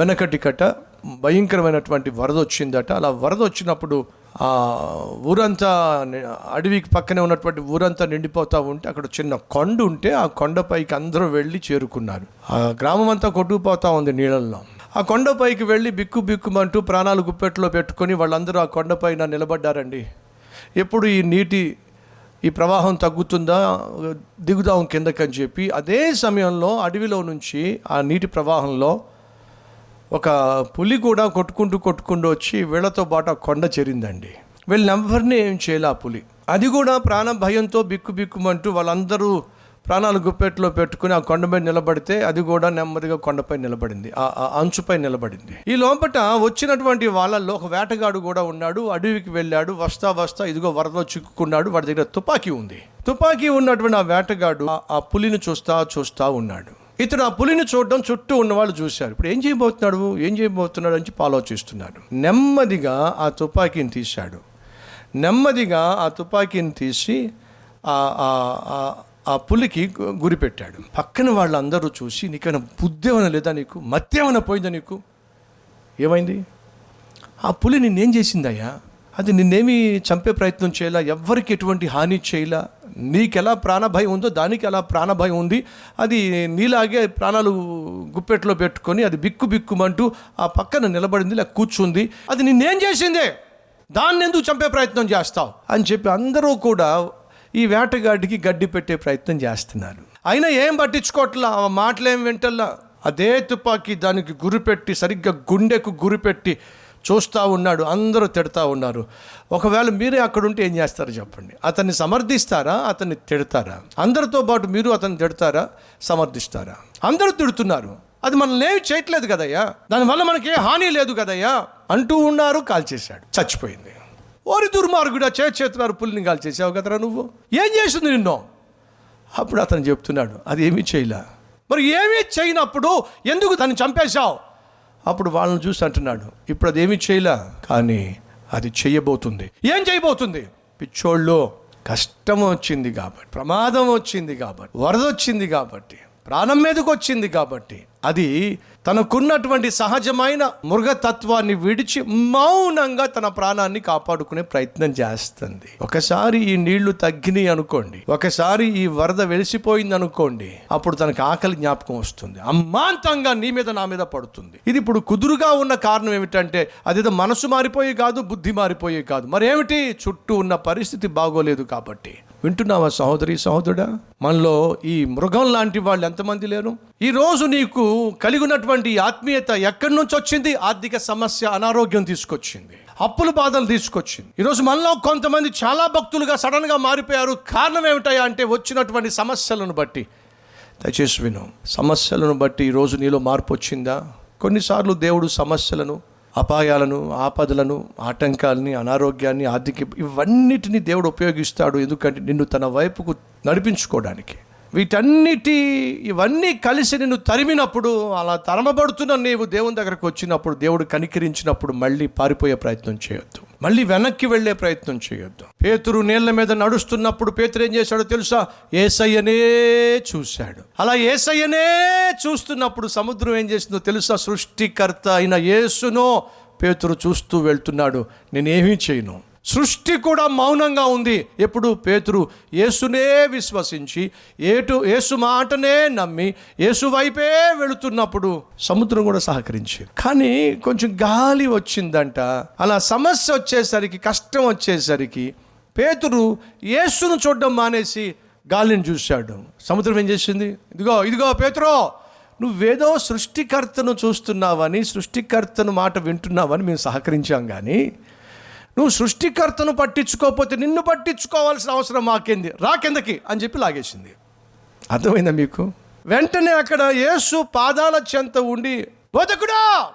వెనకటి కట్ట భయంకరమైనటువంటి వరద వచ్చిందట. అలా వరద వచ్చినప్పుడు ఆ ఊరంతా అడవికి పక్కనే ఉన్నటువంటి ఊరంతా నిండిపోతూ ఉంటే అక్కడ చిన్న కొండ ఉంటే ఆ కొండపైకి అందరూ వెళ్ళి చేరుకున్నారు. ఆ గ్రామం అంతా కొట్టుకుపోతూ ఉంది నీళ్ళల్లో. ఆ కొండపైకి వెళ్ళి బిక్కు బిక్కుమంటూ ప్రాణాలు గుప్పెట్లో పెట్టుకొని వాళ్ళందరూ ఆ కొండపైన నిలబడ్డారండి. ఎప్పుడు ఈ నీటి ఈ ప్రవాహం తగ్గుతుందా దిగుదాం కిందకని చెప్పి అదే సమయంలో అడవిలో నుంచి ఆ నీటి ప్రవాహంలో ఒక పులి కూడా కొట్టుకుంటూ కొట్టుకుంటూ వచ్చి వీళ్ళతో పాటు ఆ కొండ చేరిందండి. వీళ్ళనెవ్వరిని ఏం చేయలే ఆ పులి. అది కూడా ప్రాణ భయంతో బిక్కు బిక్కుమంటూ వాళ్ళందరూ ప్రాణాలు గుప్పెట్లో పెట్టుకుని ఆ కొండపై నిలబడితే అది కూడా నెమ్మదిగా కొండపై నిలబడింది. ఆ అంచుపై నిలబడింది. ఈ లోపట వచ్చినటువంటి వాళ్ళల్లో ఒక వేటగాడు కూడా ఉన్నాడు. అడవికి వెళ్ళాడు. వస్తా వస్తా ఇదిగో వరదలో చిక్కుకున్నాడు. వాడి దగ్గర తుపాకీ ఉంది. తుపాకీ ఉన్నటువంటి ఆ వేటగాడు ఆ- ఆ పులిని చూస్తా చూస్తా ఉన్నాడు. ఇతడు ఆ పులిని చూడడం చుట్టూ ఉన్నవాళ్ళు చూశారు. ఇప్పుడు ఏం చేయబోతున్నాడు? ఏం చేయబోతున్నాడు అని చెప్పి ఆలోచిస్తున్నాడు. నెమ్మదిగా ఆ తుపాకీని తీశాడు. నెమ్మదిగా ఆ తుపాకీని తీసి ఆ పులికి గు- గురిపెట్టాడు. పక్కన వాళ్ళందరూ చూసి నీకైనా బుద్ధి ఏమైనా లేదా నీకు? మత్య ఏమైనా పోయిందా నీకు? ఏమైంది? ఆ పులి నిన్నేం చేసిందయ్యా? అది నిన్నేమి చంపే ప్రయత్నం చేయాలా? ఎవ్వరికి ఎటువంటి హాని చేయలా? నీకెలా ప్రాణభయం ఉందో దానికి ఎలా ప్రాణభయం ఉంది అది నీలాగే ప్రాణాలు గుప్పెట్లో పెట్టుకొని అది బిక్కు బిక్కుమంటూ ఆ పక్కన నిలబడింది లేక కూర్చుంది. అది నిన్నేం చేసిందే? దాన్ని ఎందుకు చంపే ప్రయత్నం చేస్తావు? అని చెప్పి అందరూ కూడా ఈ వేటగాడికి గడ్డి పెట్టే ప్రయత్నం చేస్తున్నారు. అయినా ఏం పట్టించుకోవట్లా? ఆ మాటలేం వింటల్లా? అదే తుపాకీ దానికి గురిపెట్టి సరిగ్గా గుండెకు గురిపెట్టి చూస్తూ ఉన్నాడు అందరూ తిడతా ఉన్నారు. ఒకవేళ మీరే అక్కడ ఉంటే ఏం చేస్తారో చెప్పండి. అతన్ని సమర్థిస్తారా? అతన్ని తిడతారా? అందరితో పాటు మీరు అతన్ని తిడతారా? సమర్థిస్తారా? అందరూ తిడుతున్నారు. అది మనల్ని ఏమి చేయట్లేదు కదయ్యా? దానివల్ల మనకి హాని లేదు కదయ్యా? అంటూ ఉన్నారు కాల్చేశాడు చచ్చిపోయింది. ఓరి దుర్మార్గుడా చే చేతున్నారు పుల్లిని కాల్చేసావు కదరా నువ్వు? ఏం చేసింది నిన్ను? అప్పుడు అతను చెప్తున్నాడు అది ఏమీ చేయలే. మరి ఏమీ చేయనప్పుడు ఎందుకు దాన్ని చంపేశావు? అప్పుడు వాళ్ళని చూసి అంటున్నాడు ఇప్పుడు అది ఏమీ చేయలే కానీ అది చేయబోతుంది. ఏం చేయబోతుంది? పిచ్చోళ్ళు కష్టం వచ్చింది కాబట్టి ప్రమాదం వచ్చింది కాబట్టి వరద వచ్చింది కాబట్టి ప్రాణం మీదకి వచ్చింది కాబట్టి అది తనకున్నటువంటి సహజమైన మృగతత్వాన్ని విడిచి మౌనంగా తన ప్రాణాన్ని కాపాడుకునే ప్రయత్నం చేస్తుంది. ఒకసారి ఈ నీళ్ళు తగ్గినాయి అనుకోండి. ఒకసారి ఈ వరద వెలిసిపోయింది అనుకోండి. అప్పుడు తనకు ఆకలి జ్ఞాపకం వస్తుంది. అమ్మాంతంగా నీ మీద నా మీద పడుతుంది. ఇది ఇప్పుడు కుదురుగా ఉన్న కారణం ఏమిటంటే అదేదో మనసు మారిపోయి కాదు బుద్ధి మారిపోయి కాదు. మరేమిటి? చుట్టూ ఉన్న పరిస్థితి బాగోలేదు కాబట్టి. వింటున్నావా సహోదరి సహోదరుడా? మనలో ఈ మృగం లాంటి వాళ్ళు ఎంతమంది లేరు? ఈ రోజు నీకు కలిగినటువంటి ఆత్మీయత ఎక్కడి నుంచి వచ్చింది? ఆర్థిక సమస్య అనారోగ్యం తీసుకొచ్చింది. అప్పుల బాధలు తీసుకొచ్చింది. ఈరోజు మనలో కొంతమంది చాలా భక్తులుగా సడన్గా మారిపోయారు. కారణం ఏమిటయా అంటే వచ్చినటువంటి సమస్యలను బట్టి. దయచేసి విను. సమస్యలను బట్టి ఈరోజు నీలో మార్పు వచ్చిందా? కొన్నిసార్లు దేవుడు సమస్యలను అపాయాలను ఆపదలను ఆటంకాలని అనారోగ్యాన్ని ఆర్థిక ఇవన్నిటిని దేవుడు ఉపయోగిస్తాడు. ఎందుకంటే నిన్ను తన వైపుకు నడిపించుకోవడానికి. వీటన్నిటి ఇవన్నీ కలిసి నిన్ను తరిమినప్పుడు అలా తరమబడుతున్న నీవు దేవుని దగ్గరకు వచ్చినప్పుడు దేవుడు కనికరించినప్పుడు మళ్ళీ పారిపోయే ప్రయత్నం చేయొద్దు. మళ్ళీ వెనక్కి వెళ్ళే ప్రయత్నం చేయొద్దు. పేతురు నీళ్ళ మీద నడుస్తున్నప్పుడు పేతురు ఏం చేశాడో తెలుసా? ఏసయ్యనే చూశాడు. అలా ఏసయ్యనే చూస్తున్నప్పుడు సముద్రం ఏం చేసిందో తెలుసా? సృష్టికర్త అయిన యేసును పేతురు చూస్తూ వెళ్తున్నాడు. నేనేమీ చేయను. సృష్టి కూడా మౌనంగా ఉంది. ఎప్పుడు? పేతురు యేసునే విశ్వసించి ఏటు యేసు మాటనే నమ్మి యేసు వైపే వెళుతున్నప్పుడు సముద్రం కూడా సహకరించి కానీ కొంచెం గాలి వచ్చిందంట. అలా సమస్య వచ్చేసరికి కష్టం వచ్చేసరికి పేతురు యేసును చూడడం మానేసి గాలిని చూశాడు. సముద్రం ఏం చేసింది? ఇదిగో ఇదిగో పేతురో నువ్వేదో సృష్టికర్తను చూస్తున్నావని సృష్టికర్తను మాట వింటున్నావని మేము సహకరించాం కానీ నువ్వు సృష్టికర్తను పట్టించుకోకపోతే నిన్ను పట్టించుకోవాల్సిన అవసరం మాకేంది? రా కిందకి అని చెప్పి లాగేసింది. అర్థమైందా మీకు? వెంటనే అక్కడ యేసు పాదాల చెంత ఉండి బోధకుడా!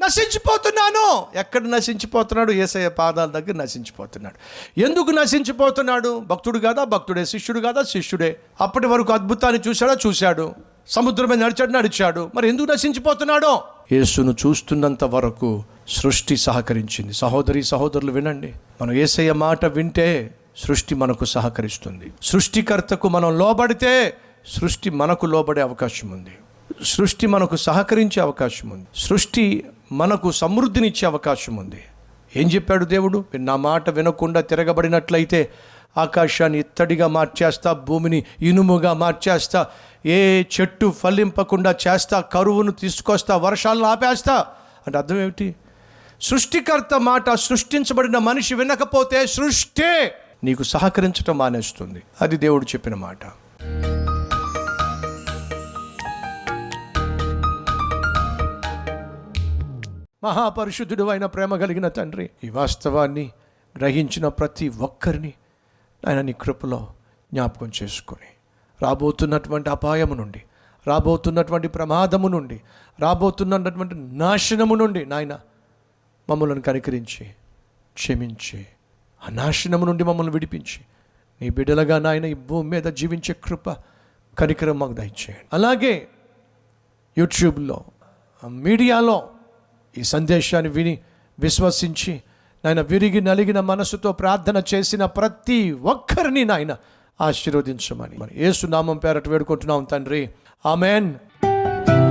నశించిపోతున్నాను! ఎక్కడ నశించిపోతున్నాడు? ఏసయ్య పాదాల దగ్గర నశించిపోతున్నాడు. ఎందుకు నశించిపోతున్నాడు? భక్తుడు కాదా? భక్తుడే. శిష్యుడు కాదా? శిష్యుడే. అప్పటి వరకు అద్భుతాన్ని చూశాడా? చూశాడు. సముద్రం మీద నడిచాడు నడిచాడు. మరి ఎందుకు నశించిపోతున్నాడో? యేసును చూస్తున్నంత వరకు సృష్టి సహకరించింది. సహోదరి సహోదరులు వినండి. మనం ఏసయ్య మాట వింటే సృష్టి మనకు సహకరిస్తుంది. సృష్టికర్తకు మనం లోబడితే సృష్టి మనకు లోబడే అవకాశం ఉంది సృష్టి మనకు సహకరించే అవకాశం ఉంది సృష్టి మనకు సమృద్ధినిచ్చే అవకాశం ఉంది ఏం చెప్పాడు దేవుడు? నా మాట వినకుండా తిరగబడినట్లయితే ఆకాశాన్ని ఇత్తడిగా మార్చేస్తా భూమిని ఇనుముగా మార్చేస్తా ఏ చెట్టు ఫలింపకుండా చేస్తా కరువును తీసుకొస్తా వర్షాలను ఆపేస్తా. అంటే అర్థం ఏమిటి? సృష్టికర్త మాట సృష్టించబడిన మనిషి వినకపోతే సృష్టే నీకు సహకరించటం మానేస్తుంది. అది దేవుడు చెప్పిన మాట. మహాపరిశుద్ధుడు అయిన ప్రేమ కలిగిన తండ్రి ఈ వాస్తవాన్ని గ్రహించిన ప్రతి ఒక్కరిని ఆయన నీ కృపలో జ్ఞాపకం చేసుకొని రాబోతున్నటువంటి అపాయము నుండి రాబోతున్నటువంటి ప్రమాదము నుండి రాబోతున్నటువంటి నాశనము నుండి నాయన మమ్మల్ని కనికరించి క్షమించి ఆ నాశనము నుండి మమ్మల్ని విడిపించి నీ బిడ్డలుగా నాయన ఈ భూమి మీద జీవించే కృప కనికరం మాకు దయచేయండి. అలాగే యూట్యూబ్లో మీడియాలో ఈ సందేశాన్ని విని విశ్వసించి నాయన విరిగి నలిగిన మనసుతో ప్రార్థన చేసిన ప్రతి ఒక్కరిని నాయన ఆశీర్వదించమని. మరి ఏసునామం పేరట వేడుకుంటున్నాం తండ్రి. ఆమెన్.